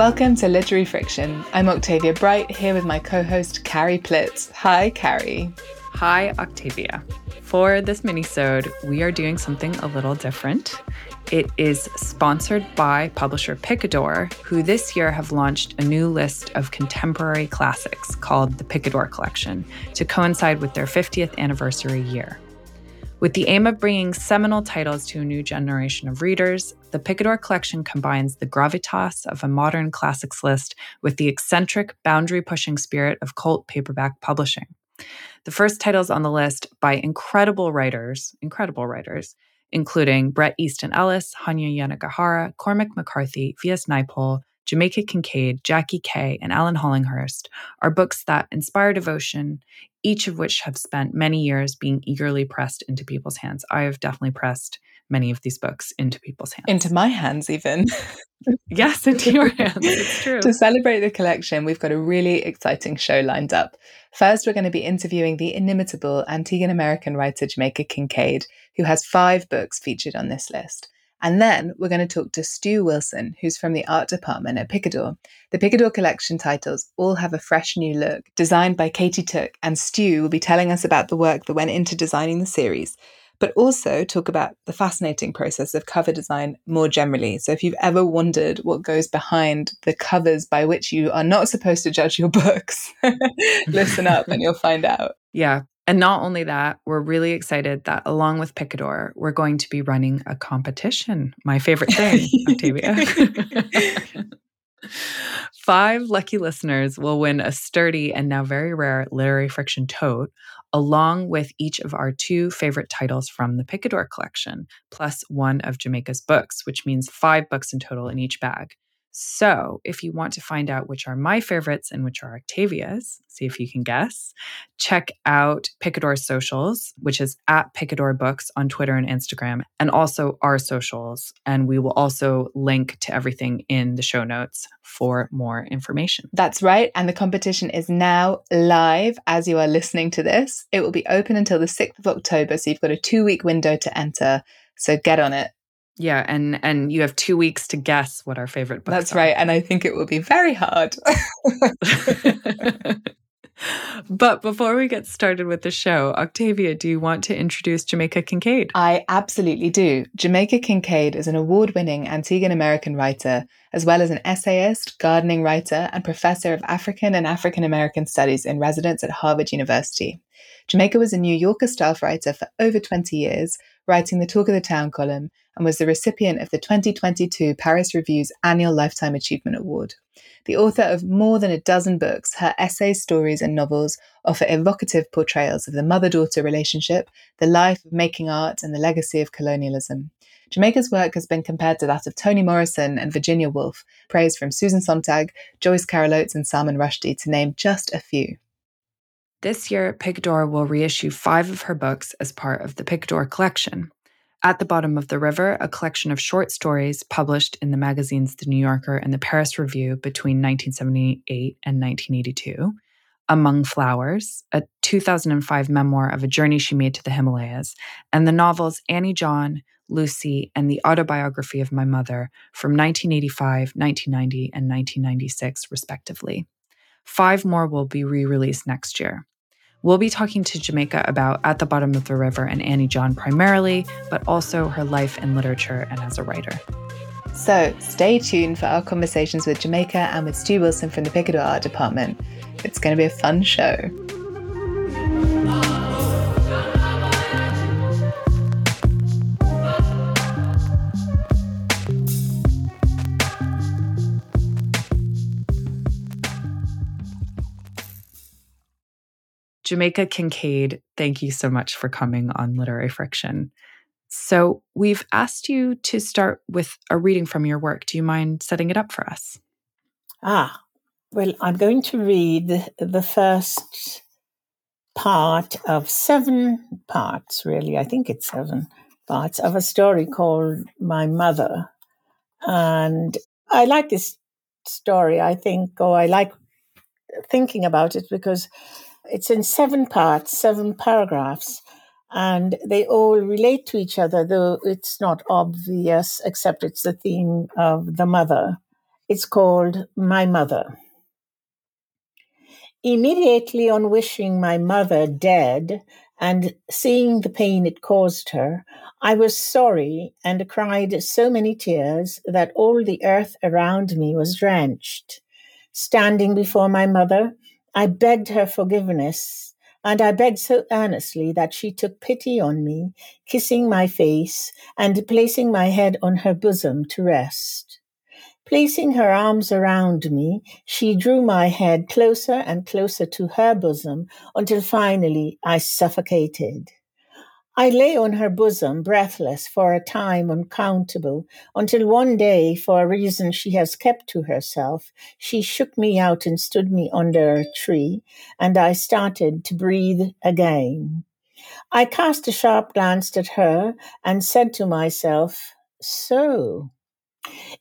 Welcome to Literary Friction. I'm Octavia Bright, here with my co host, Carrie Plitt. Hi, Carrie. Hi, Octavia. For this minisode, we are doing something a little different. It is sponsored by publisher Picador, who this year have launched a new list of contemporary classics called the Picador Collection to coincide with their 50th anniversary year. With the aim of bringing seminal titles to a new generation of readers, the Picador collection combines the gravitas of a modern classics list with the eccentric, boundary pushing spirit of cult paperback publishing. The first titles on the list by incredible writers, incredible writers, including Bret Easton Ellis, Hanya Yanagihara, Cormac McCarthy, V.S. Naipaul, Jamaica Kincaid, Jackie Kay, and Alan Hollinghurst are books that inspire devotion, each of which have spent many years being eagerly pressed into people's hands. I have definitely pressed many of these books into people's hands. Into my hands, even. yes, into your hands. It's true. to celebrate the collection, we've got a really exciting show lined up. First, we're going to be interviewing the inimitable Antiguan American writer Jamaica Kincaid, who has five books featured on this list. And then we're going to talk to Stu Wilson, who's from the art department at Picador. The Picador collection titles all have a fresh new look, designed by Katie Took, and Stu will be telling us about the work that went into designing the series, but also talk about the fascinating process of cover design more generally. So if you've ever wondered what goes behind the covers by which you are not supposed to judge your books, listen up and you'll find out. Yeah, and not only that, we're really excited that along with Picador, we're going to be running a competition. My favorite thing, Octavia. Five lucky listeners will win a sturdy and now very rare literary friction tote, along with each of our two favorite titles from the Picador collection, plus one of Jamaica's books, which means five books in total in each bag. So, if you want to find out which are my favorites and which are Octavia's, see if you can guess, check out Picador's socials, which is at Picador Books on Twitter and Instagram, and also our socials. And we will also link to everything in the show notes for more information. That's right. And the competition is now live as you are listening to this. It will be open until the 6th of October. So, you've got a two week window to enter. So, get on it. Yeah, and and you have two weeks to guess what our favorite books. That's are. right, and I think it will be very hard. but before we get started with the show, Octavia, do you want to introduce Jamaica Kincaid? I absolutely do. Jamaica Kincaid is an award winning Antiguan American writer, as well as an essayist, gardening writer, and professor of African and African American studies in residence at Harvard University. Jamaica was a New Yorker staff writer for over 20 years, writing the Talk of the Town column, and was the recipient of the 2022 Paris Review's annual Lifetime Achievement Award. The author of more than a dozen books, her essays, stories, and novels offer evocative portrayals of the mother daughter relationship, the life of making art, and the legacy of colonialism. Jamaica's work has been compared to that of Toni Morrison and Virginia Woolf, praise from Susan Sontag, Joyce Carol Oates, and Salman Rushdie, to name just a few. This year, Picador will reissue five of her books as part of the Picador collection. At the Bottom of the River, a collection of short stories published in the magazines The New Yorker and the Paris Review between 1978 and 1982. Among Flowers, a 2005 memoir of a journey she made to the Himalayas, and the novels Annie John, Lucy, and the autobiography of my mother from 1985, 1990, and 1996, respectively. Five more will be re released next year. We'll be talking to Jamaica about At the Bottom of the River and Annie John primarily, but also her life in literature and as a writer. So stay tuned for our conversations with Jamaica and with Stu Wilson from the Picador Art Department. It's going to be a fun show. Jamaica Kincaid, thank you so much for coming on Literary Friction. So, we've asked you to start with a reading from your work. Do you mind setting it up for us? Ah, Well, I'm going to read the first part of seven parts, really. I think it's seven parts of a story called My Mother. And I like this story, I think, or I like thinking about it because it's in seven parts, seven paragraphs, and they all relate to each other, though it's not obvious, except it's the theme of the mother. It's called My Mother. Immediately on wishing my mother dead and seeing the pain it caused her, I was sorry and cried so many tears that all the earth around me was drenched. Standing before my mother, I begged her forgiveness, and I begged so earnestly that she took pity on me, kissing my face and placing my head on her bosom to rest. Placing her arms around me, she drew my head closer and closer to her bosom until finally I suffocated. I lay on her bosom, breathless, for a time uncountable, until one day, for a reason she has kept to herself, she shook me out and stood me under a tree, and I started to breathe again. I cast a sharp glance at her and said to myself, So,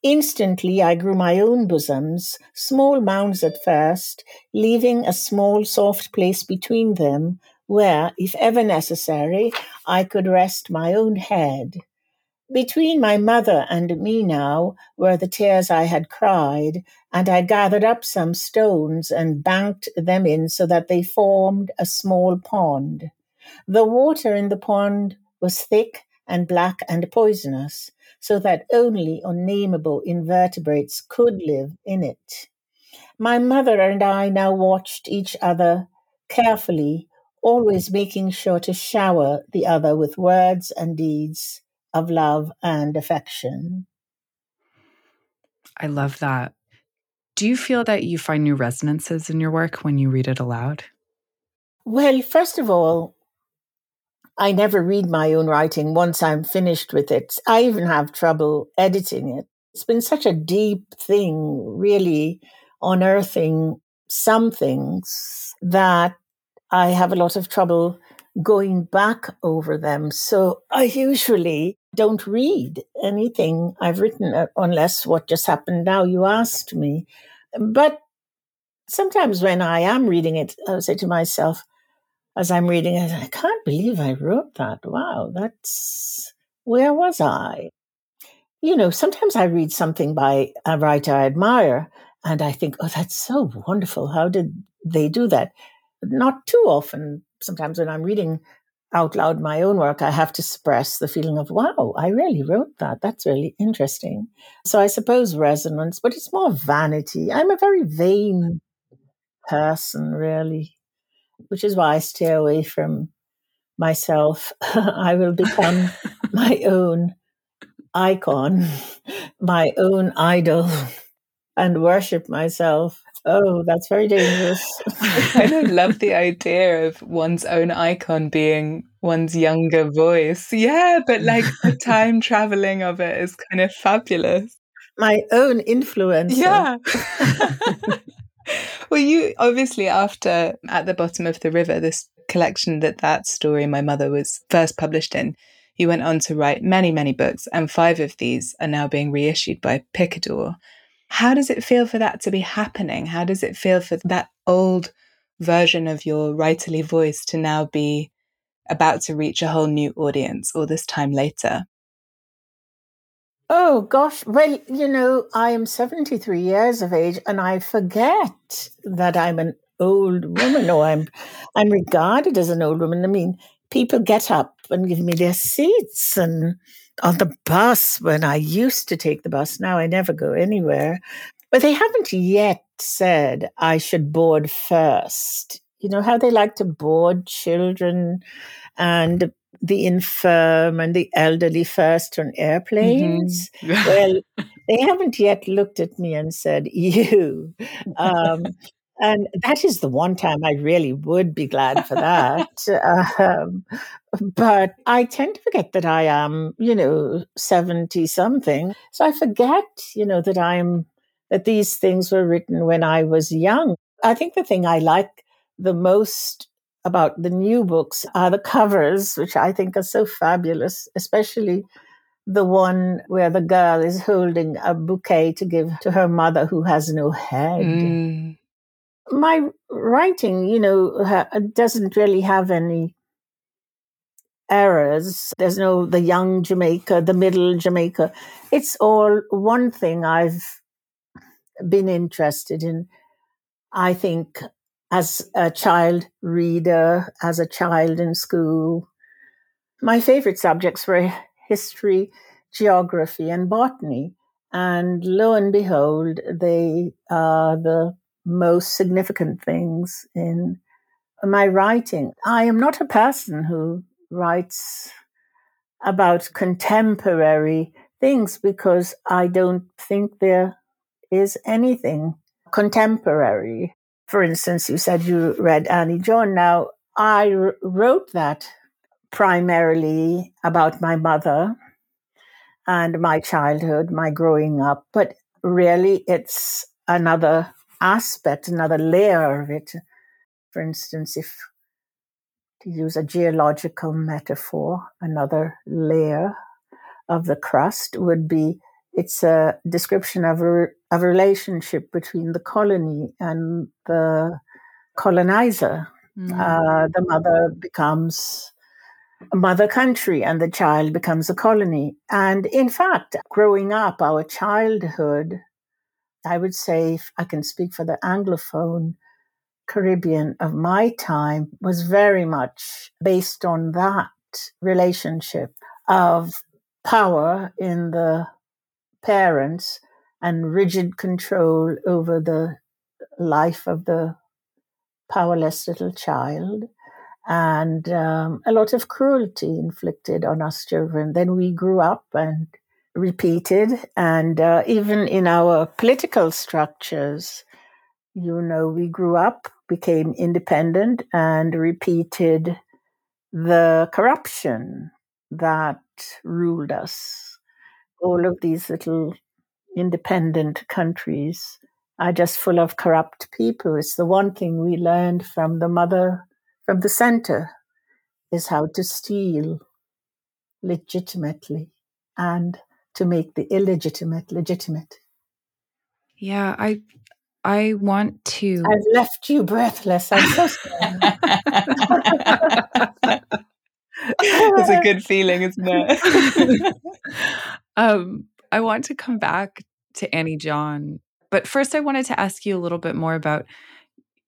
Instantly I grew my own bosoms, small mounds at first, leaving a small soft place between them, where, if ever necessary, I could rest my own head. Between my mother and me now were the tears I had cried, and I gathered up some stones and banked them in so that they formed a small pond. The water in the pond was thick and black and poisonous, so that only unnameable invertebrates could live in it. My mother and I now watched each other carefully, always making sure to shower the other with words and deeds of love and affection. I love that. Do you feel that you find new resonances in your work when you read it aloud? Well, first of all, I never read my own writing once I'm finished with it. I even have trouble editing it. It's been such a deep thing, really unearthing some things that I have a lot of trouble going back over them. So I usually don't read anything I've written uh, unless what just happened now you asked me. But sometimes when I am reading it, I say to myself, as I'm reading it, I can't believe I wrote that. Wow, that's where was I? You know, sometimes I read something by a writer I admire and I think, oh, that's so wonderful. How did they do that? Not too often. Sometimes when I'm reading out loud my own work, I have to suppress the feeling of, wow, I really wrote that. That's really interesting. So I suppose resonance, but it's more vanity. I'm a very vain person, really which is why I stay away from myself. I will become my own icon, my own idol, and worship myself. Oh, that's very dangerous. I kind of love the idea of one's own icon being one's younger voice. Yeah, but like the time traveling of it is kind of fabulous. My own influence. Yeah. well, you obviously, after At the Bottom of the River, this collection that that story my mother was first published in, you went on to write many, many books, and five of these are now being reissued by Picador. How does it feel for that to be happening? How does it feel for that old version of your writerly voice to now be about to reach a whole new audience all this time later? Oh gosh, well, you know, I am 73 years of age and I forget that I'm an old woman or I'm I'm regarded as an old woman. I mean, people get up and give me their seats and on the bus when I used to take the bus. Now I never go anywhere. But they haven't yet said I should board first. You know how they like to board children and the infirm and the elderly first on airplanes. Mm-hmm. well, they haven't yet looked at me and said, You. Um, and that is the one time I really would be glad for that. um, but I tend to forget that I am, you know, 70 something. So I forget, you know, that I'm that these things were written when I was young. I think the thing I like the most about the new books are the covers, which I think are so fabulous, especially the one where the girl is holding a bouquet to give to her mother who has no head. Mm. My writing, you know, doesn't really have any errors. There's no the young Jamaica, the middle Jamaica. It's all one thing I've been interested in. I think as a child reader, as a child in school, my favorite subjects were history, geography, and botany. And lo and behold, they are the most significant things in my writing. I am not a person who writes about contemporary things because I don't think there is anything contemporary. For instance, you said you read Annie John. Now, I r- wrote that primarily about my mother and my childhood, my growing up, but really it's another aspect, another layer of it. For instance, if to use a geological metaphor, another layer of the crust would be it's a description of a, of a relationship between the colony and the colonizer. Mm. Uh, the mother becomes a mother country and the child becomes a colony. And in fact, growing up, our childhood, I would say, if I can speak for the Anglophone, Caribbean of my time was very much based on that relationship of power in the parents and rigid control over the life of the powerless little child and um, a lot of cruelty inflicted on us children. Then we grew up and repeated, and uh, even in our political structures, you know, we grew up, became independent, and repeated the corruption that ruled us. All of these little independent countries are just full of corrupt people. It's the one thing we learned from the mother, from the center, is how to steal legitimately and to make the illegitimate legitimate. Yeah, I I want to. I've left you breathless. I'm so sorry. it's a good feeling, isn't it? um, I want to come back to Annie John, but first, I wanted to ask you a little bit more about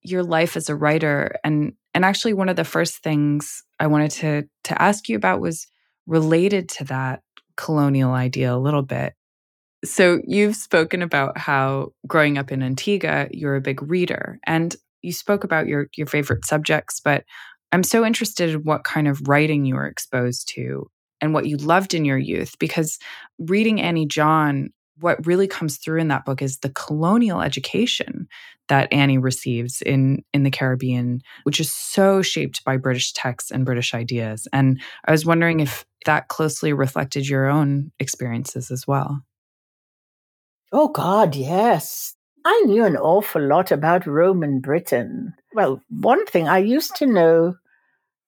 your life as a writer, and and actually, one of the first things I wanted to to ask you about was related to that colonial idea a little bit. So, you've spoken about how growing up in Antigua, you're a big reader, and you spoke about your your favorite subjects, but I'm so interested in what kind of writing you were exposed to and what you loved in your youth because reading Annie John, what really comes through in that book is the colonial education that Annie receives in in the Caribbean, which is so shaped by British texts and British ideas. And I was wondering if that closely reflected your own experiences as well. Oh, God, yes. I knew an awful lot about Roman Britain. Well, one thing I used to know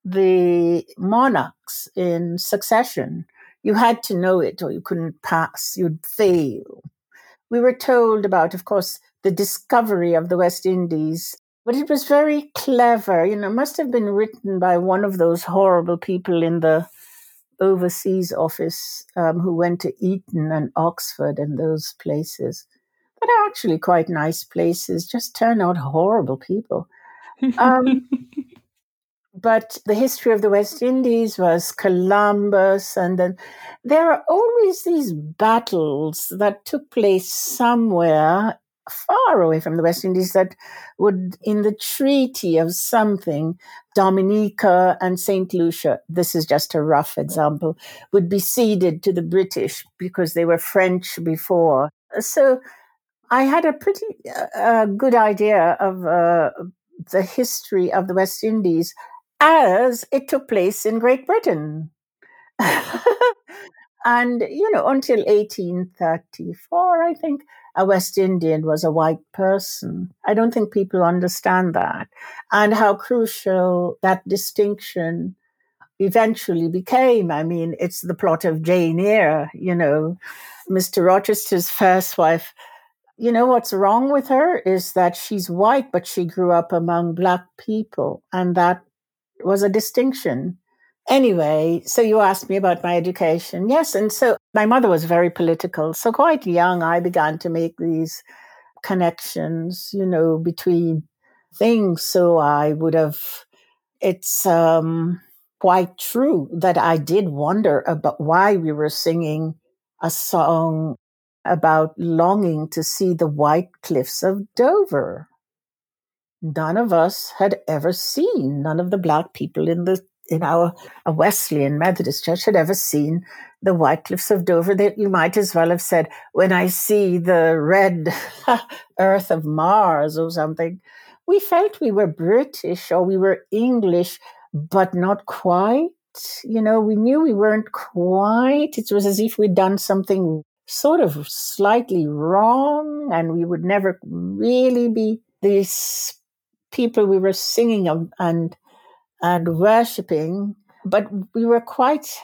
the monarchs in succession. You had to know it or you couldn't pass, you'd fail. We were told about, of course, the discovery of the West Indies, but it was very clever. You know, must have been written by one of those horrible people in the overseas office um, who went to Eton and Oxford and those places. But are actually quite nice places, just turn out horrible people. Um, but the history of the West Indies was Columbus, and then there are always these battles that took place somewhere far away from the West Indies that would, in the treaty of something, Dominica and St. Lucia, this is just a rough example, would be ceded to the British because they were French before. So I had a pretty uh, good idea of uh, the history of the West Indies as it took place in Great Britain. and, you know, until 1834, I think, a West Indian was a white person. I don't think people understand that and how crucial that distinction eventually became. I mean, it's the plot of Jane Eyre, you know, Mr. Rochester's first wife. You know what's wrong with her is that she's white, but she grew up among black people, and that was a distinction. Anyway, so you asked me about my education. Yes, and so my mother was very political. So quite young, I began to make these connections, you know, between things. So I would have, it's, um, quite true that I did wonder about why we were singing a song about longing to see the white cliffs of Dover. None of us had ever seen, none of the black people in the in our Wesleyan Methodist church had ever seen the white cliffs of Dover. That you might as well have said, when I see the red earth of Mars or something. We felt we were British or we were English but not quite. You know, we knew we weren't quite. It was as if we'd done something sort of slightly wrong and we would never really be these people we were singing and and worshipping but we were quite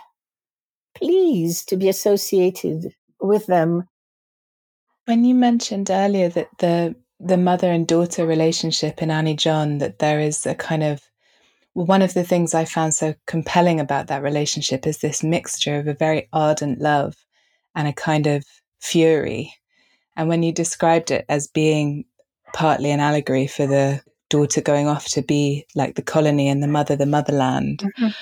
pleased to be associated with them when you mentioned earlier that the the mother and daughter relationship in Annie John that there is a kind of one of the things I found so compelling about that relationship is this mixture of a very ardent love and a kind of fury. And when you described it as being partly an allegory for the daughter going off to be like the colony and the mother the motherland, mm-hmm. it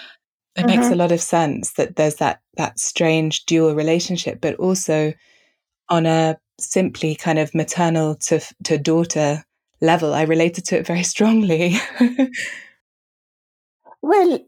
mm-hmm. makes a lot of sense that there's that that strange dual relationship, but also on a simply kind of maternal to to daughter level, I related to it very strongly. Well,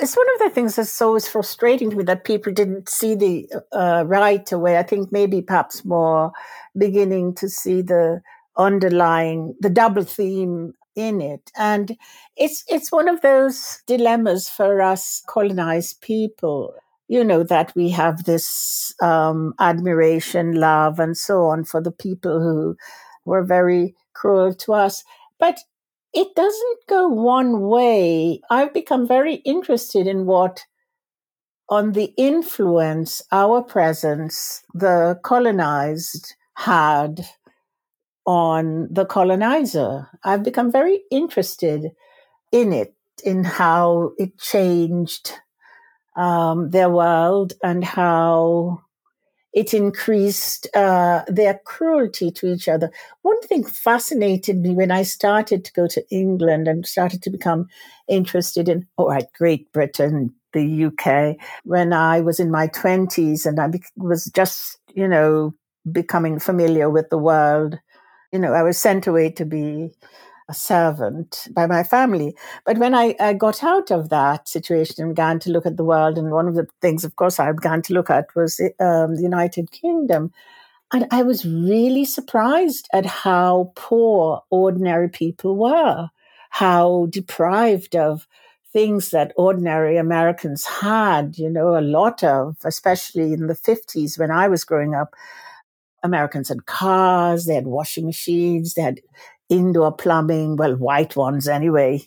it's one of the things that's always frustrating to me that people didn't see the uh, right away. I think maybe perhaps more beginning to see the underlying, the double theme in it. And it's, it's one of those dilemmas for us colonized people, you know, that we have this um, admiration, love, and so on for the people who were very cruel to us. But it doesn't go one way. I've become very interested in what, on the influence our presence, the colonized, had on the colonizer. I've become very interested in it, in how it changed um, their world and how it increased uh, their cruelty to each other. One thing fascinated me when I started to go to England and started to become interested in, all right, Great Britain, the UK, when I was in my 20s and I was just, you know, becoming familiar with the world. You know, I was sent away to be a servant by my family. But when I, I, got out of that situation and began to look at the world, and one of the things, of course, I began to look at was um, the United Kingdom. And I was really surprised at how poor ordinary people were, how deprived of things that ordinary Americans had, you know, a lot of, especially in the 50s when I was growing up. Americans had cars, they had washing machines, they had indoor plumbing, well, white ones anyway.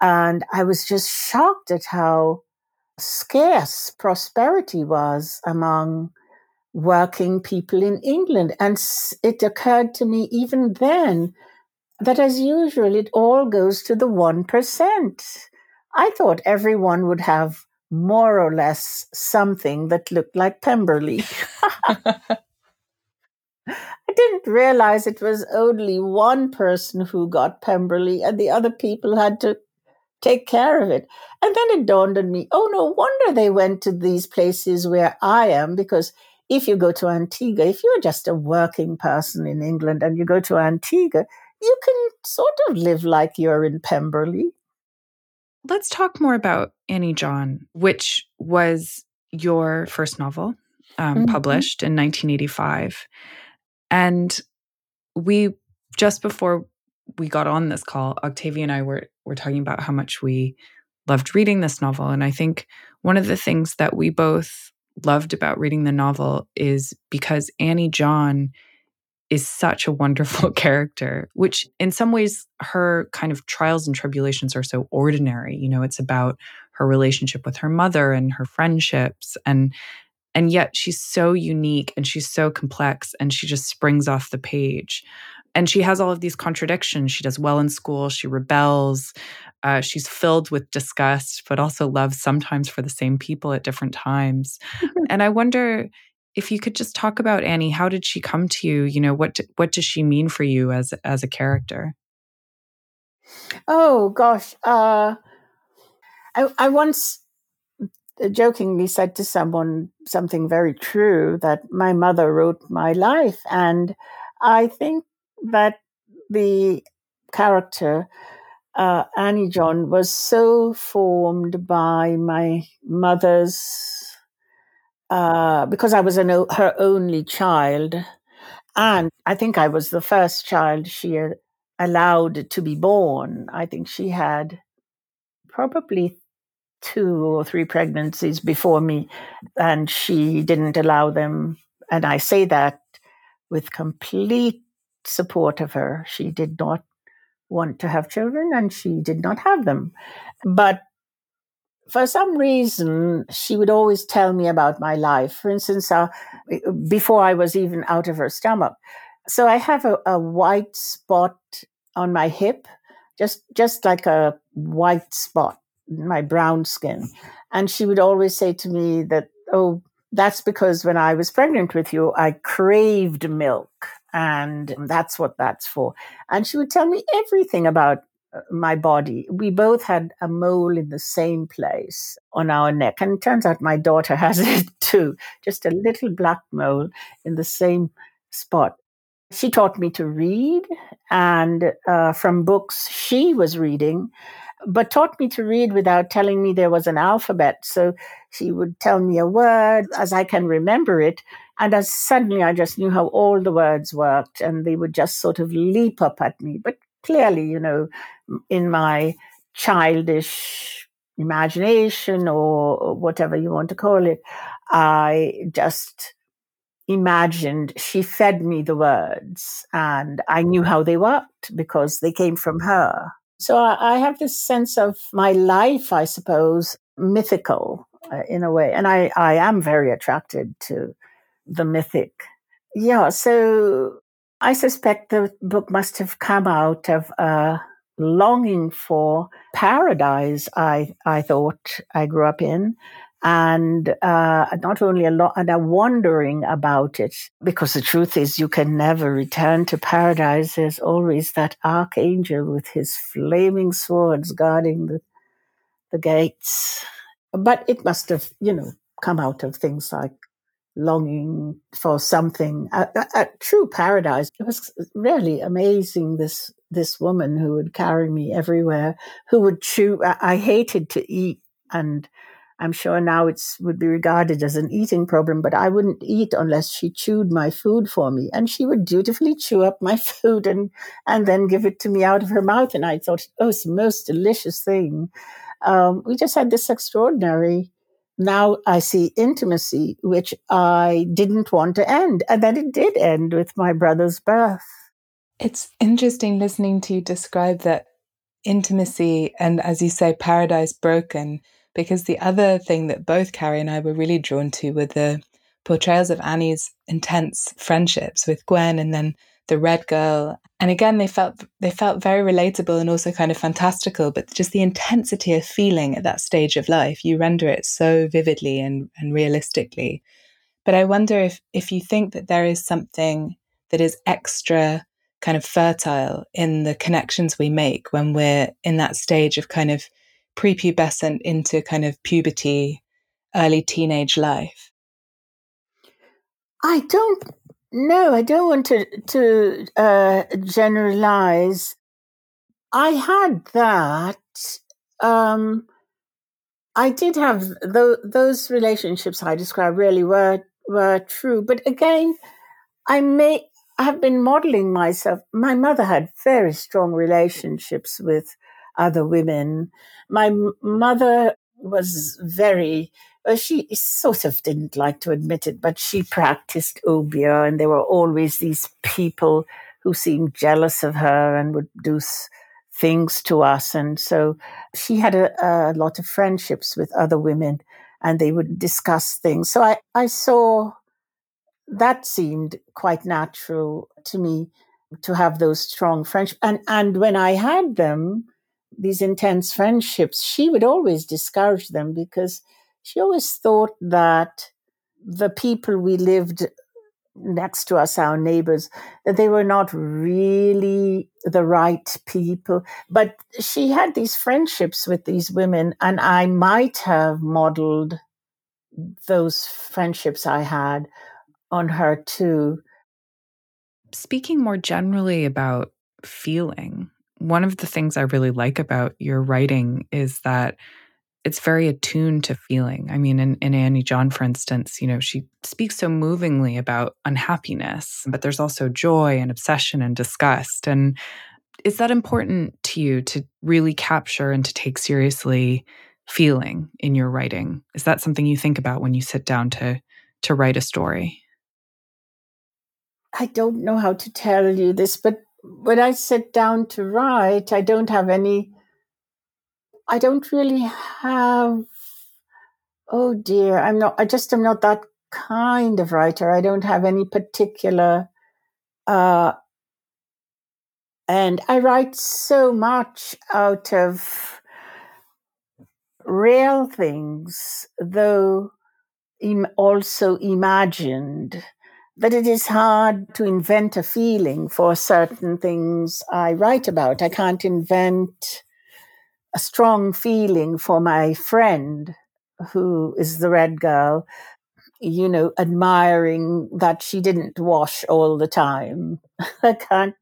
And I was just shocked at how scarce prosperity was among working people in England. And it occurred to me even then that, as usual, it all goes to the 1%. I thought everyone would have more or less something that looked like Pemberley. I didn't realize it was only one person who got Pemberley and the other people had to take care of it. And then it dawned on me, oh, no wonder they went to these places where I am, because if you go to Antigua, if you're just a working person in England and you go to Antigua, you can sort of live like you're in Pemberley. Let's talk more about Annie John, which was your first novel um, mm-hmm. published in 1985. And we just before we got on this call, Octavia and I were were talking about how much we loved reading this novel. And I think one of the things that we both loved about reading the novel is because Annie John is such a wonderful character, which in some ways her kind of trials and tribulations are so ordinary. You know, it's about her relationship with her mother and her friendships and and yet she's so unique and she's so complex and she just springs off the page. And she has all of these contradictions. She does well in school. She rebels. Uh, she's filled with disgust but also loves sometimes for the same people at different times. And i wonder if you could just talk about annie. How did she come to you? You know what what does she mean for you as as a character? Oh gosh uh, I, I once jokingly said to someone something very true that my mother wrote my life. And I think that the character, uh, Annie John, was so formed by my mother's, uh, because I was an, her only child. And I think I was the first child she allowed to be born. I think she had probably two or three pregnancies before me, and she didn't allow them. And I say that with complete support of her. She did not want to have children, and she did not have them. But for some reason, she would always tell me about my life. For instance, uh, before I was even out of her stomach. So I have a, a white spot on my hip, just just like a white spot my brown skin. And she would always say to me that, oh, that's because when I was pregnant with you, I craved milk. And that's what that's for. And she would tell me everything about uh, my body. We both had a mole in the same place on our neck. And it turns out my daughter has it too, just a little black mole in the same spot. She taught me to read, and uh, from books she was reading, but taught me to read without telling me there was an alphabet. So she would tell me a word as I can remember it. And as suddenly I just knew how all the words worked and they would just sort of leap up at me. But clearly, you know, in my childish imagination or whatever you want to call it, I just imagined she fed me the words and I knew how they worked because they came from her. So I, have this sense of my life, I suppose, mythical uh, in a way. And I, I am very attracted to the mythic. Yeah. So I suspect the book must have come out of a longing for paradise I, I thought I grew up in and uh, not only a lot and a wondering about it because the truth is you can never return to paradise. There's always that archangel with his flaming swords guarding the, the gates. But it must have you know come out of things like longing for something. A, a, a true paradise. It was really amazing this this woman who would carry me everywhere who would chew I, I hated to eat and I'm sure now it would be regarded as an eating problem, but I wouldn't eat unless she chewed my food for me. And she would dutifully chew up my food and, and then give it to me out of her mouth. And I thought, oh, it's the most delicious thing. Um, we just had this extraordinary, now I see intimacy, which I didn't want to end. And then it did end with my brother's birth. It's interesting listening to you describe that intimacy and, as you say, paradise broken because the other thing that both Carrie and I were really drawn to were the portrayals of Annie's intense friendships with Gwen and then the red girl. And again they felt they felt very relatable and also kind of fantastical but just the intensity of feeling at that stage of life you render it so vividly and, and realistically. But i wonder if if you think that there is something that is extra kind of fertile in the connections we make when we're in that stage of kind of prepubescent into kind of puberty, early teenage life? I don't know. I don't want to to uh, generalize. I had that. Um, I did have th- those relationships I described really were were true, but again, I may have been modeling myself. My mother had very strong relationships with other women. My mother was very well, she sort of didn't like to admit it, but she practiced obeah, and there were always these people who seemed jealous of her and would do things to us. And so she had a, a lot of friendships with other women, and they would discuss things. So I, I saw that seemed quite natural to me to have those strong friendships. And, and when I had them, these intense friendships, she would always discourage them because she always thought that the people we lived next to us, our neighbors, that they were not really the right people. But she had these friendships with these women, and I might have modeled those friendships I had on her too. Speaking more generally about feeling, one of the things I really like about your writing is that it's very attuned to feeling. I mean, in, in Annie John, for instance, you know, she speaks so movingly about unhappiness, but there's also joy and obsession and disgust. And is that important to you to really capture and to take seriously feeling in your writing? Is that something you think about when you sit down to to write a story? I don't know how to tell you this, but when I sit down to write, I don't have any, I don't really have, oh dear, I'm not, I just am not that kind of writer. I don't have any particular, uh, and I write so much out of real things, though also imagined that it is hard to invent a feeling for certain things I write about. I can't invent a strong feeling for my friend who is the red girl, you know, admiring that she didn't wash all the time. I can't,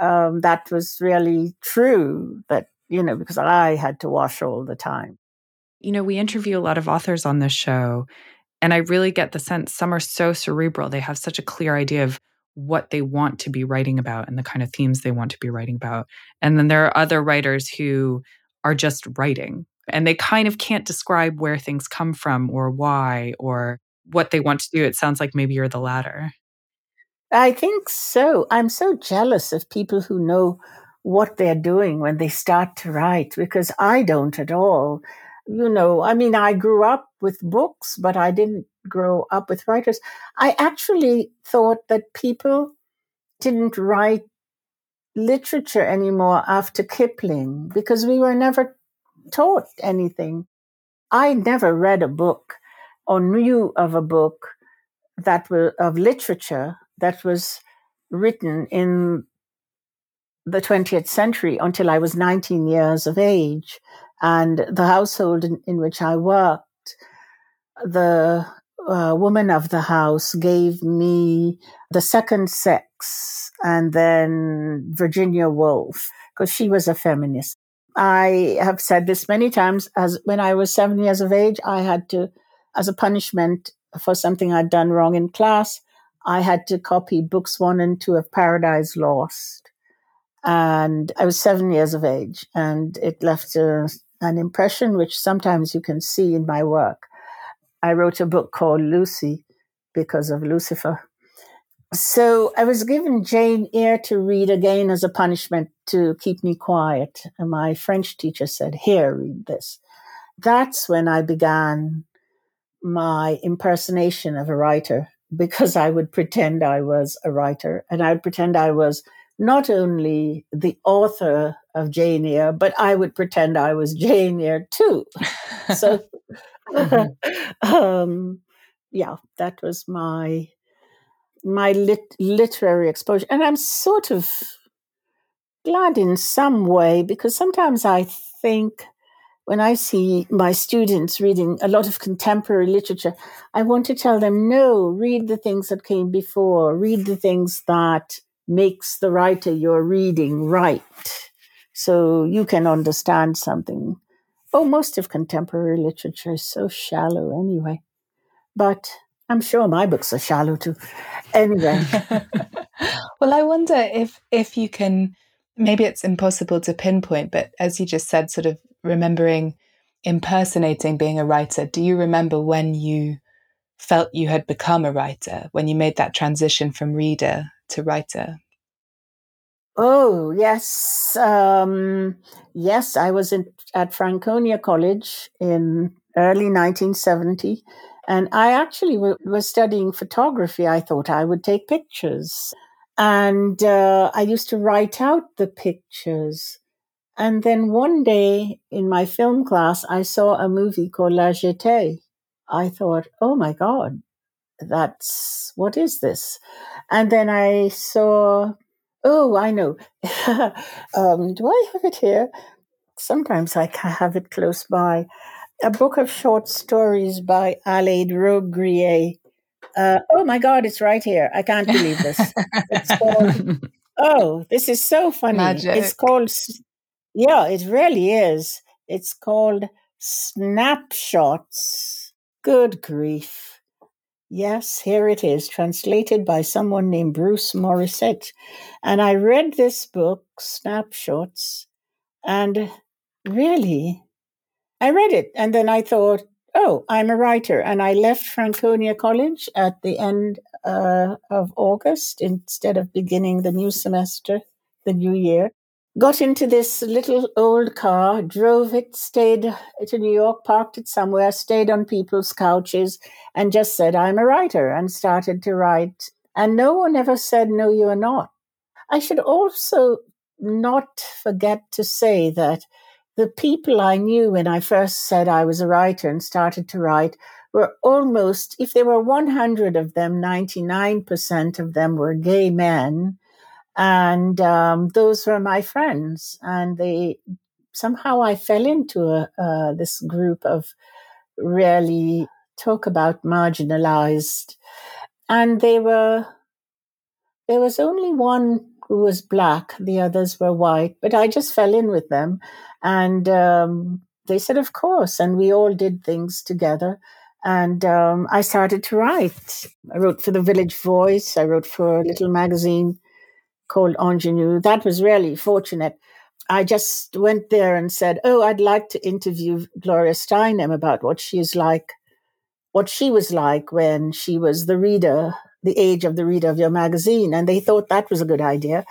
um, that was really true but you know, because I had to wash all the time. You know, we interview a lot of authors on this show, and I really get the sense some are so cerebral. They have such a clear idea of what they want to be writing about and the kind of themes they want to be writing about. And then there are other writers who are just writing and they kind of can't describe where things come from or why or what they want to do. It sounds like maybe you're the latter. I think so. I'm so jealous of people who know what they're doing when they start to write because I don't at all you know, I mean, I grew up with books, but I didn't grow up with writers. I actually thought that people didn't write literature anymore after Kipling because we were never taught anything. I never read a book or knew of a book that was of literature that was written in the 20th century until I was 19 years of age. And the household in, in which I worked, the uh, woman of the house gave me The Second Sex and then Virginia Woolf, because she was a feminist. I have said this many times as when I was seven years of age, I had to, as a punishment for something I'd done wrong in class, I had to copy books one and two of Paradise Lost. And I was seven years of age, and it left a an impression which sometimes you can see in my work. I wrote a book called Lucy because of Lucifer. So I was given Jane Eyre to read again as a punishment to keep me quiet. And my French teacher said, Here, read this. That's when I began my impersonation of a writer because I would pretend I was a writer and I would pretend I was not only the author of Jane Eyre, but I would pretend I was Jane Eyre too. So, mm-hmm. um, yeah, that was my my lit- literary exposure, and I'm sort of glad in some way because sometimes I think when I see my students reading a lot of contemporary literature, I want to tell them, no, read the things that came before, read the things that makes the writer you're reading right so you can understand something. Oh, most of contemporary literature is so shallow anyway. But I'm sure my books are shallow too. Anyway. well, I wonder if if you can maybe it's impossible to pinpoint, but as you just said, sort of remembering impersonating being a writer, do you remember when you felt you had become a writer, when you made that transition from reader to writer? Oh, yes. Um, yes, I was in, at Franconia College in early 1970. And I actually w- was studying photography. I thought I would take pictures. And uh, I used to write out the pictures. And then one day in my film class, I saw a movie called La Jetée. I thought, oh my God, that's what is this? And then I saw, oh, I know. um, do I have it here? Sometimes I have it close by. A book of short stories by Alain Robbe-Grillet uh, oh my God, it's right here. I can't believe this. Called, oh, this is so funny. Magic. It's called, yeah, it really is. It's called Snapshots. Good grief. Yes, here it is, translated by someone named Bruce Morrissette. And I read this book, Snapshots, and really, I read it. And then I thought, Oh, I'm a writer, and I left Franconia College at the end uh, of August instead of beginning the new semester, the new year. Got into this little old car, drove it, stayed to New York, parked it somewhere, stayed on people's couches, and just said, I'm a writer, and started to write. And no one ever said, No, you are not. I should also not forget to say that the people I knew when I first said I was a writer and started to write were almost, if there were 100 of them, 99% of them were gay men. And um, those were my friends. And they somehow I fell into a, uh, this group of really talk about marginalized. And they were, there was only one who was black, the others were white, but I just fell in with them. And um, they said, Of course. And we all did things together. And um, I started to write. I wrote for the Village Voice, I wrote for a little magazine called Ingenue. That was really fortunate. I just went there and said, Oh, I'd like to interview Gloria Steinem about what she's like, what she was like when she was the reader, the age of the reader of your magazine. And they thought that was a good idea.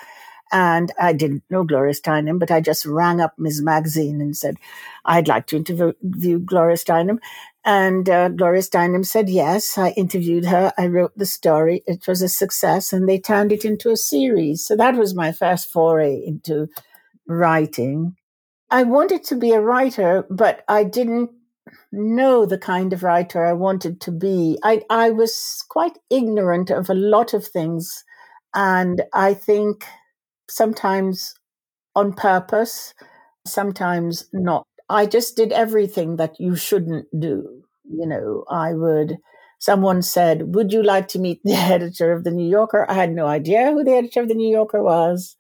And I didn't know Gloria Steinem, but I just rang up Ms. Magazine and said, I'd like to interview Gloria Steinem. And uh, Gloria Steinem said yes. I interviewed her. I wrote the story. It was a success, and they turned it into a series. So that was my first foray into writing. I wanted to be a writer, but I didn't know the kind of writer I wanted to be. I, I was quite ignorant of a lot of things. And I think sometimes on purpose, sometimes not. I just did everything that you shouldn't do. You know, I would, someone said, Would you like to meet the editor of the New Yorker? I had no idea who the editor of the New Yorker was.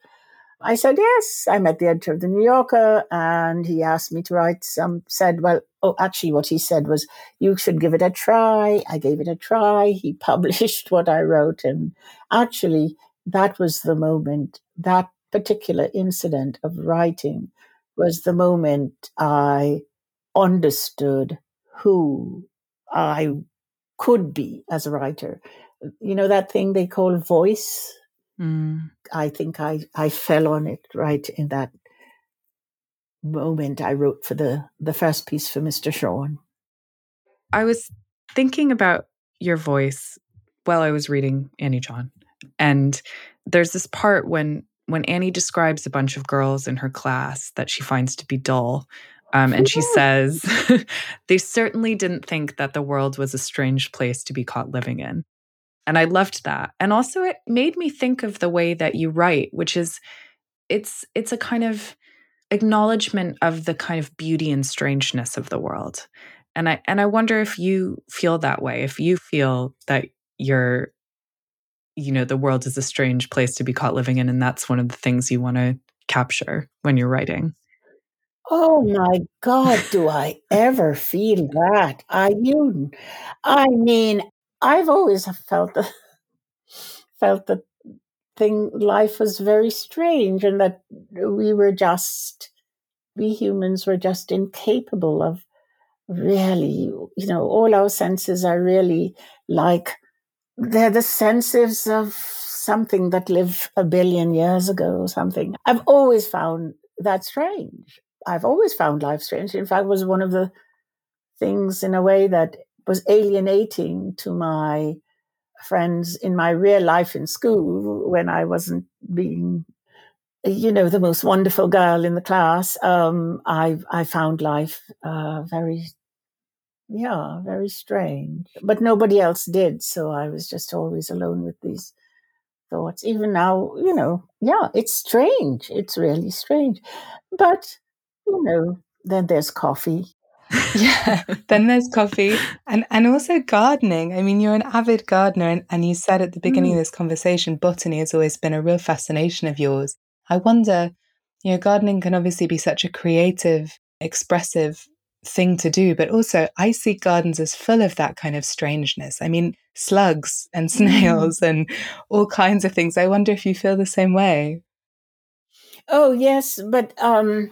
I said, Yes. I met the editor of the New Yorker and he asked me to write some, said, Well, oh, actually, what he said was, You should give it a try. I gave it a try. He published what I wrote. And actually, that was the moment, that particular incident of writing was the moment I understood who I could be as a writer. You know, that thing they call voice? Mm. I think I, I fell on it right in that moment I wrote for the, the first piece for Mr. Shawn. I was thinking about your voice while I was reading Annie John. And there's this part when when Annie describes a bunch of girls in her class that she finds to be dull, um, and she says, they certainly didn't think that the world was a strange place to be caught living in. And I loved that. And also it made me think of the way that you write, which is it's it's a kind of acknowledgement of the kind of beauty and strangeness of the world. And I and I wonder if you feel that way, if you feel that you're you know the world is a strange place to be caught living in and that's one of the things you want to capture when you're writing. Oh my god do i ever feel that? I you i mean i've always felt the felt that thing life was very strange and that we were just we humans were just incapable of really, you know, all our senses are really like they're the senses of something that lived a billion years ago or something. I've always found that strange. I've always found life strange. In fact, was one of the things in a way that was alienating to my friends in my real life in school when I wasn't being, you know, the most wonderful girl in the class. Um, I I found life uh, very, yeah, very strange. But nobody else did, so I was just always alone with these thoughts. Even now, you know, yeah, it's strange. It's really strange. But you know, then there's coffee yeah. Then there's coffee and, and also gardening. I mean, you're an avid gardener, and, and you said at the beginning mm. of this conversation, botany has always been a real fascination of yours. I wonder, you know, gardening can obviously be such a creative, expressive thing to do, but also I see gardens as full of that kind of strangeness. I mean, slugs and mm. snails mm. and all kinds of things. I wonder if you feel the same way. Oh, yes, but um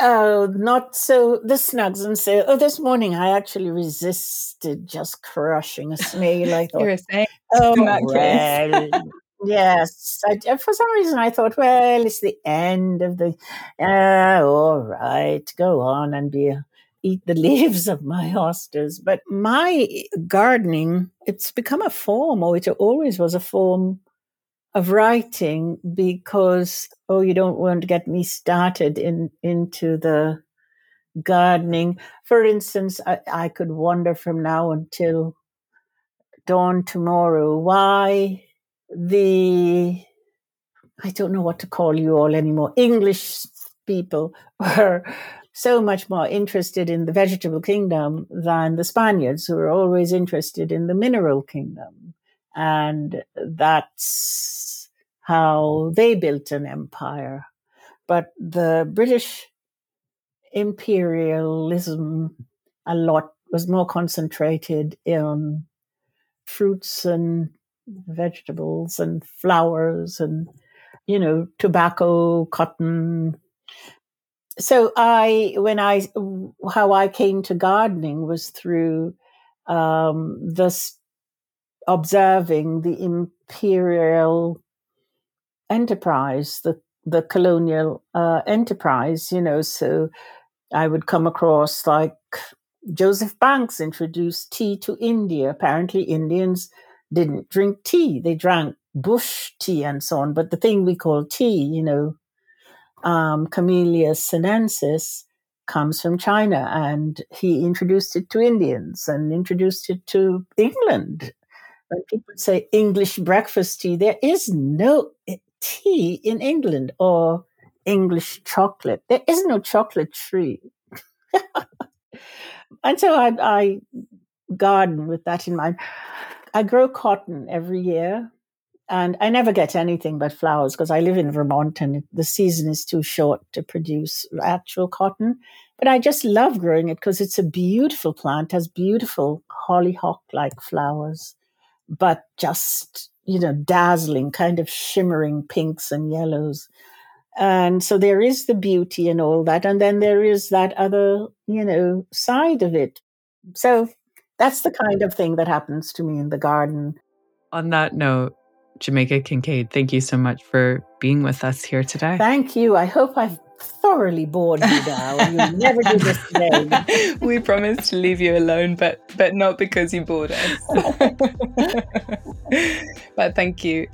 Oh, not so. The snugs and say, oh, this morning I actually resisted just crushing a snail. I thought, You're a saint. Oh, well, yes. I, for some reason, I thought, well, it's the end of the. Uh, all right, go on and be eat the leaves of my hostas. But my gardening, it's become a form, or it always was a form of writing because oh you don't want to get me started in into the gardening for instance I, I could wander from now until dawn tomorrow why the i don't know what to call you all anymore english people were so much more interested in the vegetable kingdom than the spaniards who were always interested in the mineral kingdom and that's how they built an empire. But the British imperialism a lot was more concentrated in fruits and vegetables and flowers and you know tobacco cotton so i when i how i came to gardening was through um, this observing the imperial enterprise, the the colonial uh, enterprise, you know. So I would come across like Joseph Banks introduced tea to India. Apparently, Indians didn't drink tea; they drank bush tea and so on. But the thing we call tea, you know, um, Camellia sinensis, comes from China, and he introduced it to Indians and introduced it to England when people say English breakfast tea, there is no tea in England or English chocolate. There is no chocolate tree. and so I, I garden with that in mind. I grow cotton every year and I never get anything but flowers because I live in Vermont and the season is too short to produce actual cotton. But I just love growing it because it's a beautiful plant, has beautiful hollyhock like flowers but just, you know, dazzling, kind of shimmering pinks and yellows. And so there is the beauty and all that. And then there is that other, you know, side of it. So that's the kind of thing that happens to me in the garden. On that note, Jamaica Kincaid, thank you so much for being with us here today. Thank you. I hope I've thoroughly bored you now. You'll never do this again. we promise to leave you alone, but but not because you bored us. but thank you.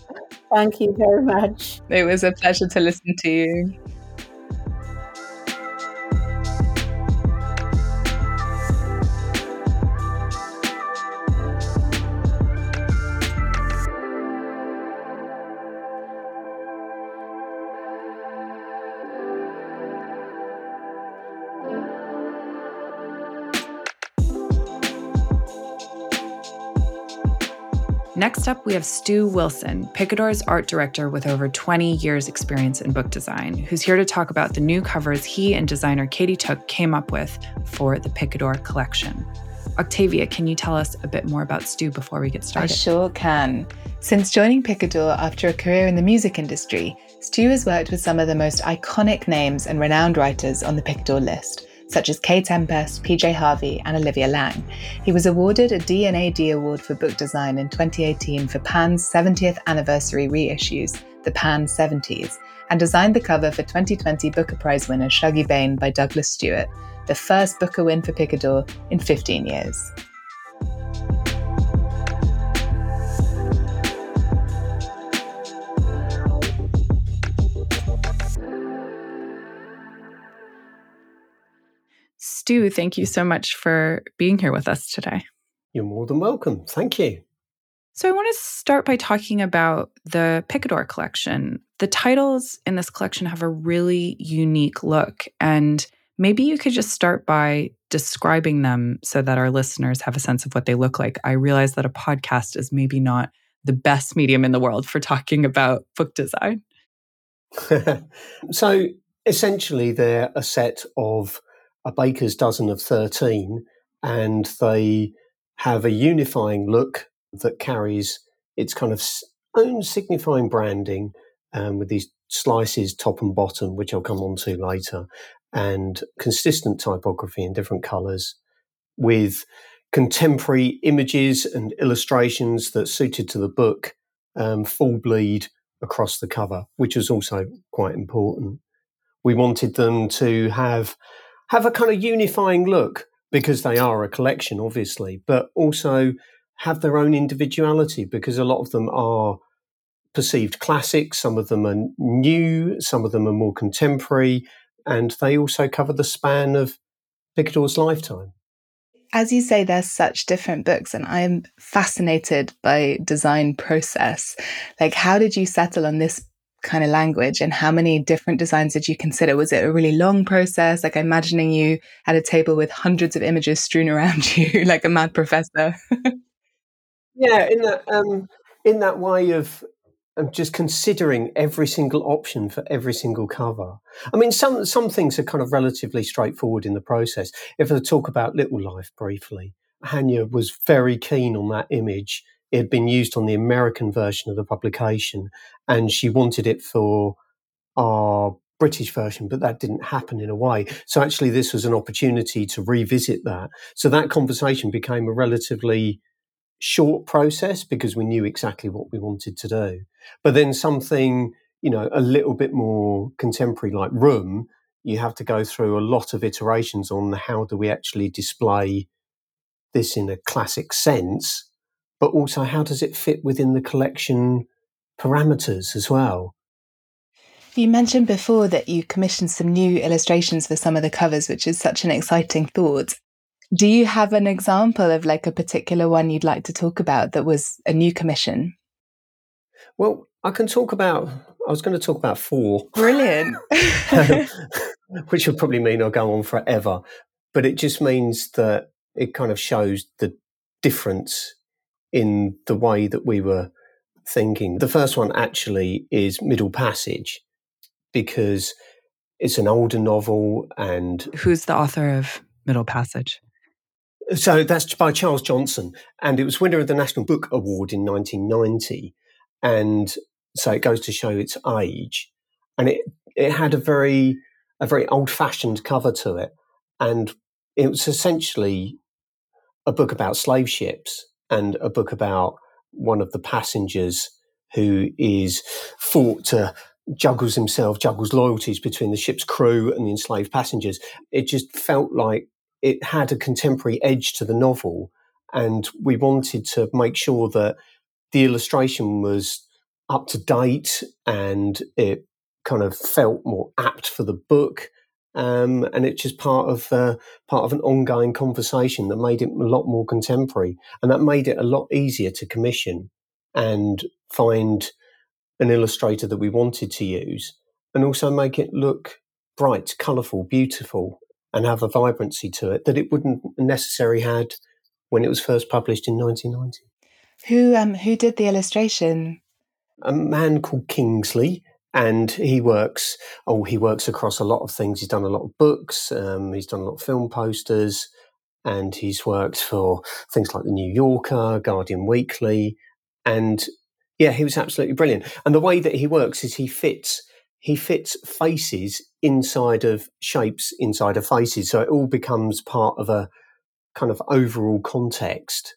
Thank you very much. It was a pleasure to listen to you. Next up, we have Stu Wilson, Picador's art director with over 20 years' experience in book design, who's here to talk about the new covers he and designer Katie Tooke came up with for the Picador collection. Octavia, can you tell us a bit more about Stu before we get started? I sure can. Since joining Picador after a career in the music industry, Stu has worked with some of the most iconic names and renowned writers on the Picador list, such as Kae Tempest, PJ Harvey, and Olivia Laing. He was awarded a D&AD Award for Book Design in 2018 for Pan's 70th anniversary reissues, the Pan 70s, and designed the cover for 2020 Booker Prize winner Shuggie Bain by Douglas Stuart, the first Booker win for Picador in 15 years. Stu, thank you so much for being here with us today. You're more than welcome. Thank you. So, I want to start by talking about the Picador collection. The titles in this collection have a really unique look. And maybe you could just start by describing them so that our listeners have a sense of what they look like. I realize that a podcast is maybe not the best medium in the world for talking about book design. so, essentially, they're a set of a baker's dozen of 13, and they have a unifying look that carries its kind of own signifying branding um, with these slices top and bottom, which I'll come on to later, and consistent typography in different colours with contemporary images and illustrations that suited to the book um, full bleed across the cover, which was also quite important. We wanted them to have have a kind of unifying look because they are a collection, obviously, but also have their own individuality because a lot of them are perceived classics, some of them are new, some of them are more contemporary, and they also cover the span of Picador's lifetime. As you say, they're such different books, and I'm fascinated by design process. Like, how did you settle on this kind of language and how many different designs did you consider was it a really long process like imagining you at a table with hundreds of images strewn around you like a mad professor yeah in that um in that way of just considering every single option for every single cover. I mean, some some things are kind of relatively straightforward in the process. If I talk about Little Life briefly, Hanya was very keen on that image it had been used on the American version of the publication, and she wanted it for our British version, but that didn't happen in a way. So actually, this was an opportunity to revisit that. So that conversation became a relatively short process because we knew exactly what we wanted to do. But then something, you know, a little bit more contemporary like Room, you have to go through a lot of iterations on how do we actually display this in a classic sense but also how does it fit within the collection parameters as well? You mentioned before that you commissioned some new illustrations for some of the covers, which is such an exciting thought. Do you have an example of like a particular one you'd like to talk about that was a new commission? Well, I can talk about, I was going to talk about four. Brilliant. which would probably mean I'll go on forever. But it just means that it kind of shows the difference in the way that we were thinking. The first one actually is Middle Passage because it's an older novel and. Who's the author of Middle Passage? So that's by Charles Johnson, and it was winner of the National Book Award in 1990. And so it goes to show its age. And it, it had a very, a very old fashioned cover to it. And it was essentially a book about slave ships and a book about one of the passengers who is fought to juggles himself, juggles loyalties between the ship's crew and the enslaved passengers. It just felt like it had a contemporary edge to the novel. And we wanted to make sure that the illustration was up to date and it kind of felt more apt for the book um, and it's just part of uh, part of an ongoing conversation that made it a lot more contemporary, and that made it a lot easier to commission and find an illustrator that we wanted to use, and also make it look bright, colourful, beautiful, and have a vibrancy to it that it wouldn't necessarily had when it was first published in 1990. Who um who did the illustration? A man called Kingsley, and he works oh he works across a lot of things he's done a lot of books um, he's done a lot of film posters and he's worked for things like the new yorker guardian weekly and yeah he was absolutely brilliant and the way that he works is he fits he fits faces inside of shapes, inside of faces. So it all becomes part of a kind of overall context.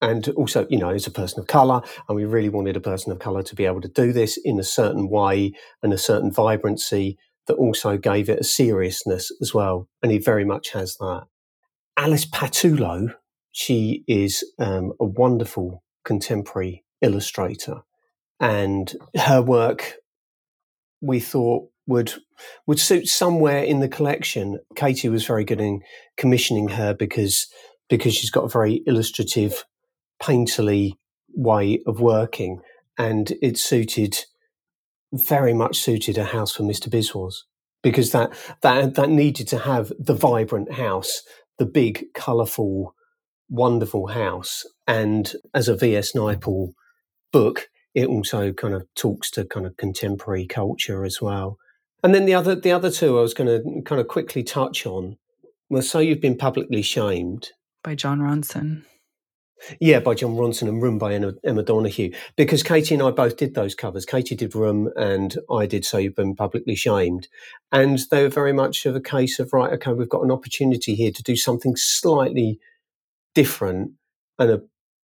And also, you know, as a person of colour, and we really wanted a person of colour to be able to do this in a certain way and a certain vibrancy that also gave it a seriousness as well. And he very much has that. Alice Pattullo, she is um, a wonderful contemporary illustrator. And her work, we thought, would would suit somewhere in the collection. Katie was very good in commissioning her because because she's got a very illustrative, painterly way of working, and it suited very much suited a house for Mr. Biswas because that that that needed to have the vibrant house, the big, colourful, wonderful house, and as a V.S. Naipaul book, it also kind of talks to kind of contemporary culture as well. And then the other the other two I was going to kind of quickly touch on. Well, so you've been publicly shamed by Jon Ronson. Yeah, by Jon Ronson and Room by Emma, Emma Donoghue. Because Katie and I both did those covers. Katie did Room and I did So You've Been Publicly Shamed. And they were very much of a case of, right, okay, we've got an opportunity here to do something slightly different and a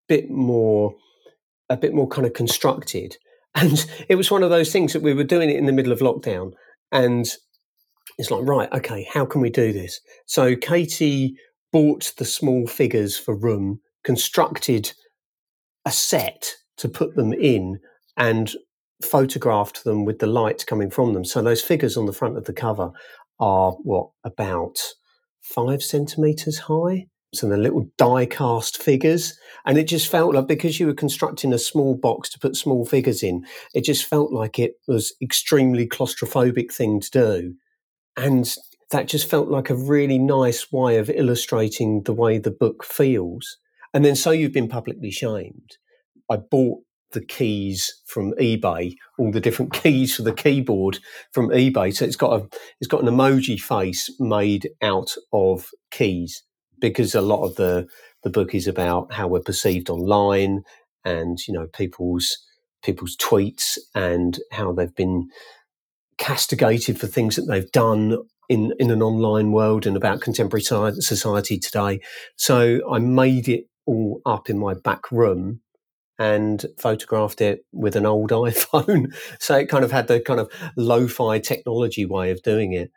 bit more a bit more kind of constructed. And it was one of those things that we were doing it in the middle of lockdown. And it's like, right, okay, how can we do this? So Katie bought the small figures for room, constructed a set to put them in, and photographed them with the light coming from them. So those figures on the front of the cover are what about five centimeters high? So the little die cast figures. And it just felt like because you were constructing a small box to put small figures in, it just felt like it was extremely claustrophobic thing to do. And that just felt like a really nice way of illustrating the way the book feels. And then so you've been publicly shamed. I bought the keys from eBay, all the different keys for the keyboard from eBay. So it's got a it's got an emoji face made out of keys because a lot of the the book is about how we're perceived online and you know people's people's tweets and how they've been castigated for things that they've done in in an online world and about contemporary society today. So I made it all up in my back room and photographed it with an old iPhone. so it kind of had the kind of lo-fi technology way of doing it.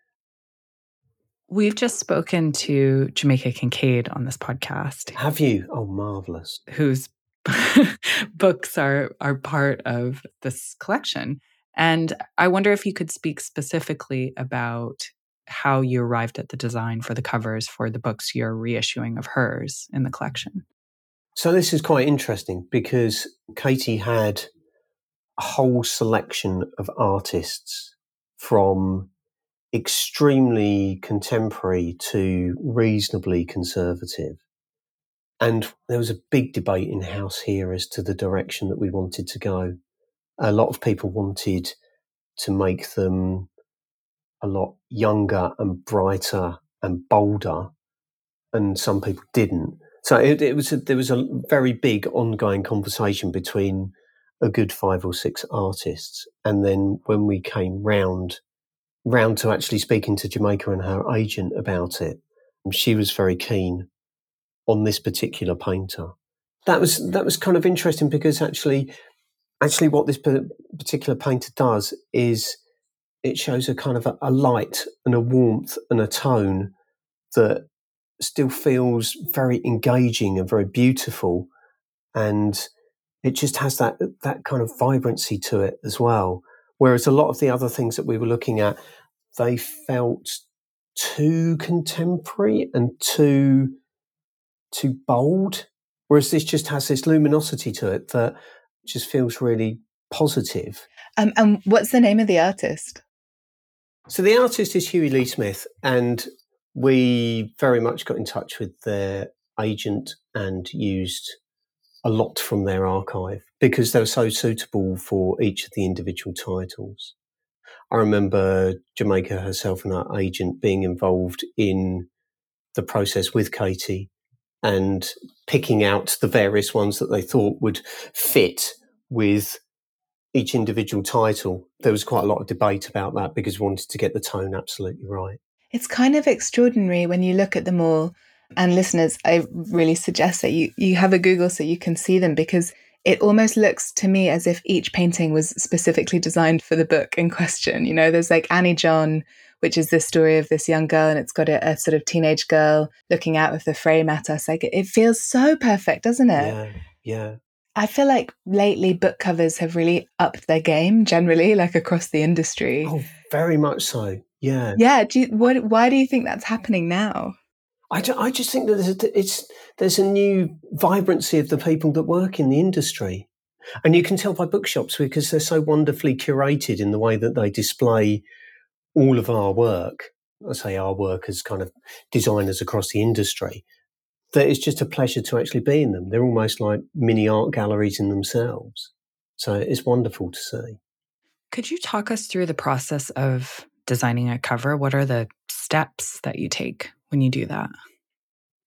We've just spoken to Jamaica Kincaid on this podcast. Have you? Oh, marvelous. Whose books are are part of this collection. And I wonder if you could speak specifically about how you arrived at the design for the covers for the books you're reissuing of hers in the collection. So this is quite interesting because Katie had a whole selection of artists from extremely contemporary to reasonably conservative. And there was a big debate in house here as to the direction that we wanted to go. A lot of people wanted to make them a lot younger and brighter and bolder, and some people didn't. So it, it was a, there was a very big ongoing conversation between a good five or six artists, and then when we came round round to actually speaking to Jamaica and her agent about it. She was very keen on this particular painter. That was that was kind of interesting because actually, actually, what this particular painter does is it shows a kind of a, a light and a warmth and a tone that still feels very engaging and very beautiful, and it just has that that kind of vibrancy to it as well. Whereas a lot of the other things that we were looking at, they felt too contemporary and too too bold. Whereas this just has this luminosity to it that just feels really positive. Um, and what's the name of the artist? So the artist is Hughie Lee Smith, and we very much got in touch with their agent and used a lot from their archive because they were so suitable for each of the individual titles. I remember Jamaica herself and her agent being involved in the process with Katie and picking out the various ones that they thought would fit with each individual title, there was quite a lot of debate about that because we wanted to get the tone absolutely right. It's kind of extraordinary when you look at them all. And listeners, I really suggest that you, you have a Google so you can see them because it almost looks to me as if each painting was specifically designed for the book in question. You know, there's like Annie John, which is the story of this young girl, and it's got a, a, sort of teenage girl looking out of the frame at us. Like it feels so perfect, doesn't it? Yeah, yeah. I feel like lately book covers have really upped their game generally, like across the industry. Oh, very much so. Yeah. Yeah. Do you, what, why do you think that's happening now? I, I just think that there's a, it's, there's a new vibrancy of the people that work in the industry. And you can tell by bookshops because they're so wonderfully curated in the way that they display all of our work. I say our work as kind of designers across the industry that it's just a pleasure to actually be in them. They're almost like mini art galleries in themselves. So it's wonderful to see. Could you talk us through the process of designing a cover? What are the steps that you take when you do that?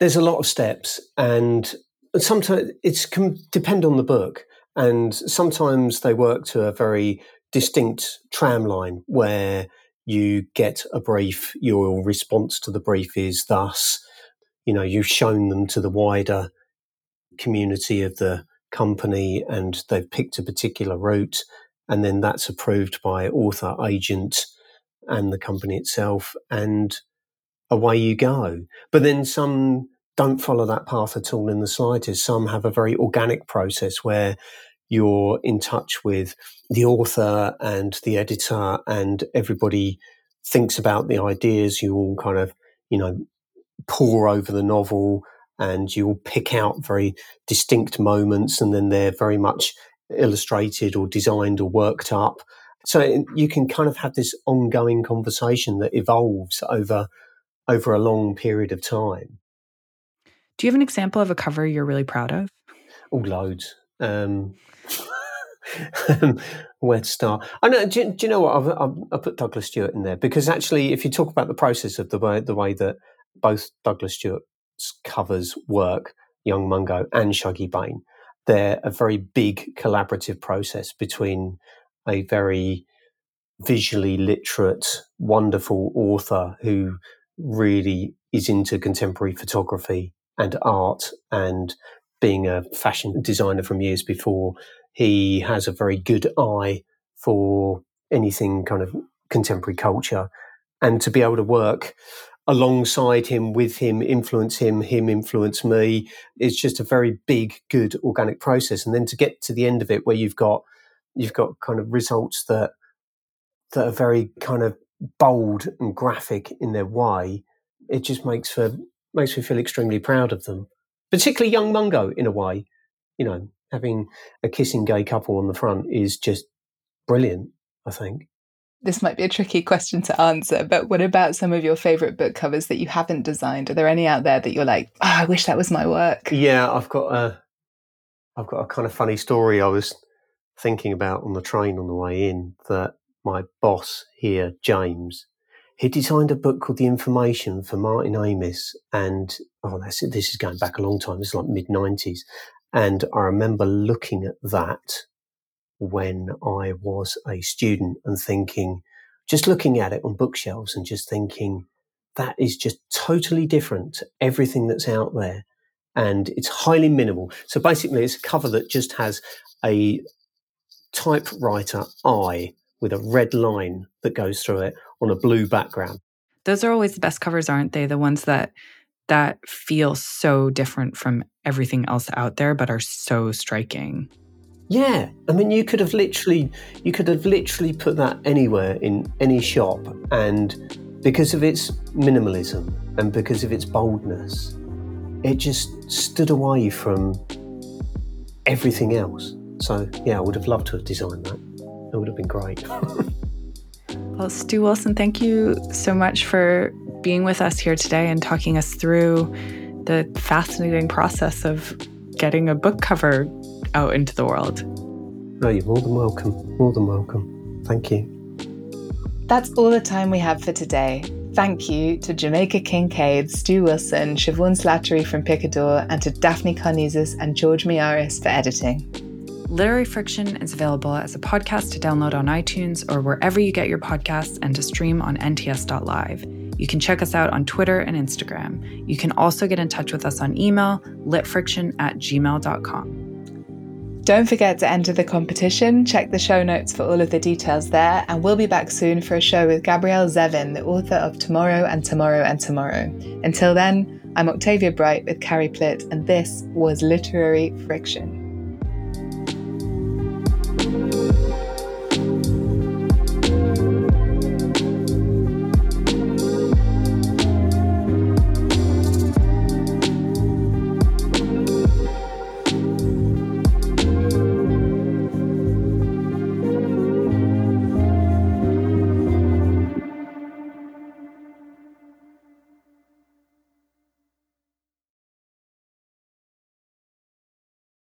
There's a lot of steps, and sometimes it's can depend on the book, and sometimes they work to a very distinct tram line where you get a brief, your response to the brief is thus, you know, you've shown them to the wider community of the company and they've picked a particular route and then that's approved by author, agent, and the company itself, and away you go. But then some don't follow that path at all in the slightest. Some have a very organic process where you're in touch with the author and the editor, and everybody thinks about the ideas. You all kind of, you know, pour over the novel and you'll pick out very distinct moments and then they're very much illustrated or designed or worked up. So you can kind of have this ongoing conversation that evolves over over a long period of time. Do you have an example of a cover you're really proud of? Oh, loads. Um, where to start? I know. Do, do you know what? I've, I've, i put Douglas Stuart in there because actually, if you talk about the process of the way the way that both Douglas Stuart's covers work, Young Mungo and Shuggie Bain, they're a very big collaborative process between a very visually literate, wonderful author who really is into contemporary photography and art and being a fashion designer from years before. He has a very good eye for anything kind of contemporary culture and to be able to work alongside him, with him, influence him, him influence me. It's just a very big, good organic process. And then to get to the end of it where you've got you've got kind of results that that are very kind of bold and graphic in their way, it just makes for makes me feel extremely proud of them. Particularly young Mungo in a way. You know, having a kissing gay couple on the front is just brilliant, I think this might be a tricky question to answer, but what about some of your favorite book covers that you haven't designed? Are there any out there that you're like, oh, I wish that was my work? Yeah, I've got a, I've got a kind of funny story I was thinking about on the train on the way in that my boss here, James, he designed a book called The Information for Martin Amis, and oh, that's this is going back a long time. Is like mid '90s, and I remember looking at that when I was a student and thinking, just looking at it on bookshelves and just thinking, that is just totally different to everything that's out there. And it's highly minimal. So basically, it's a cover that just has a typewriter eye with a red line that goes through it on a blue background. Those are always the best covers, aren't they? The ones that that feel so different from everything else out there but are so striking. Yeah, I mean, you could have literally, you could have literally put that anywhere in any shop, and because of its minimalism and because of its boldness, it just stood away from everything else. So yeah, I would have loved to have designed that. It would have been great. well, Stu Wilson, thank you so much for being with us here today and talking us through the fascinating process of getting a book cover out into the world. No, you're more than welcome. More than welcome. Thank you. That's all the time we have for today. Thank you to Jamaica Kincaid, Stu Wilson, Siobhan Slattery from Picador, and to Daphne Karnezis and George Miaris for editing. Literary Friction is available as a podcast to download on iTunes or wherever you get your podcasts and to stream on nts.live. You can check us out on Twitter and Instagram. You can also get in touch with us on email, litfriction at gmail.com. Don't forget to enter the competition. Check the show notes for all of the details there, and we'll be back soon for a show with Gabrielle Zevin, the author of Tomorrow and Tomorrow and Tomorrow. Until then, I'm Octavia Bright with Carrie Plitt, and this was Literary Friction.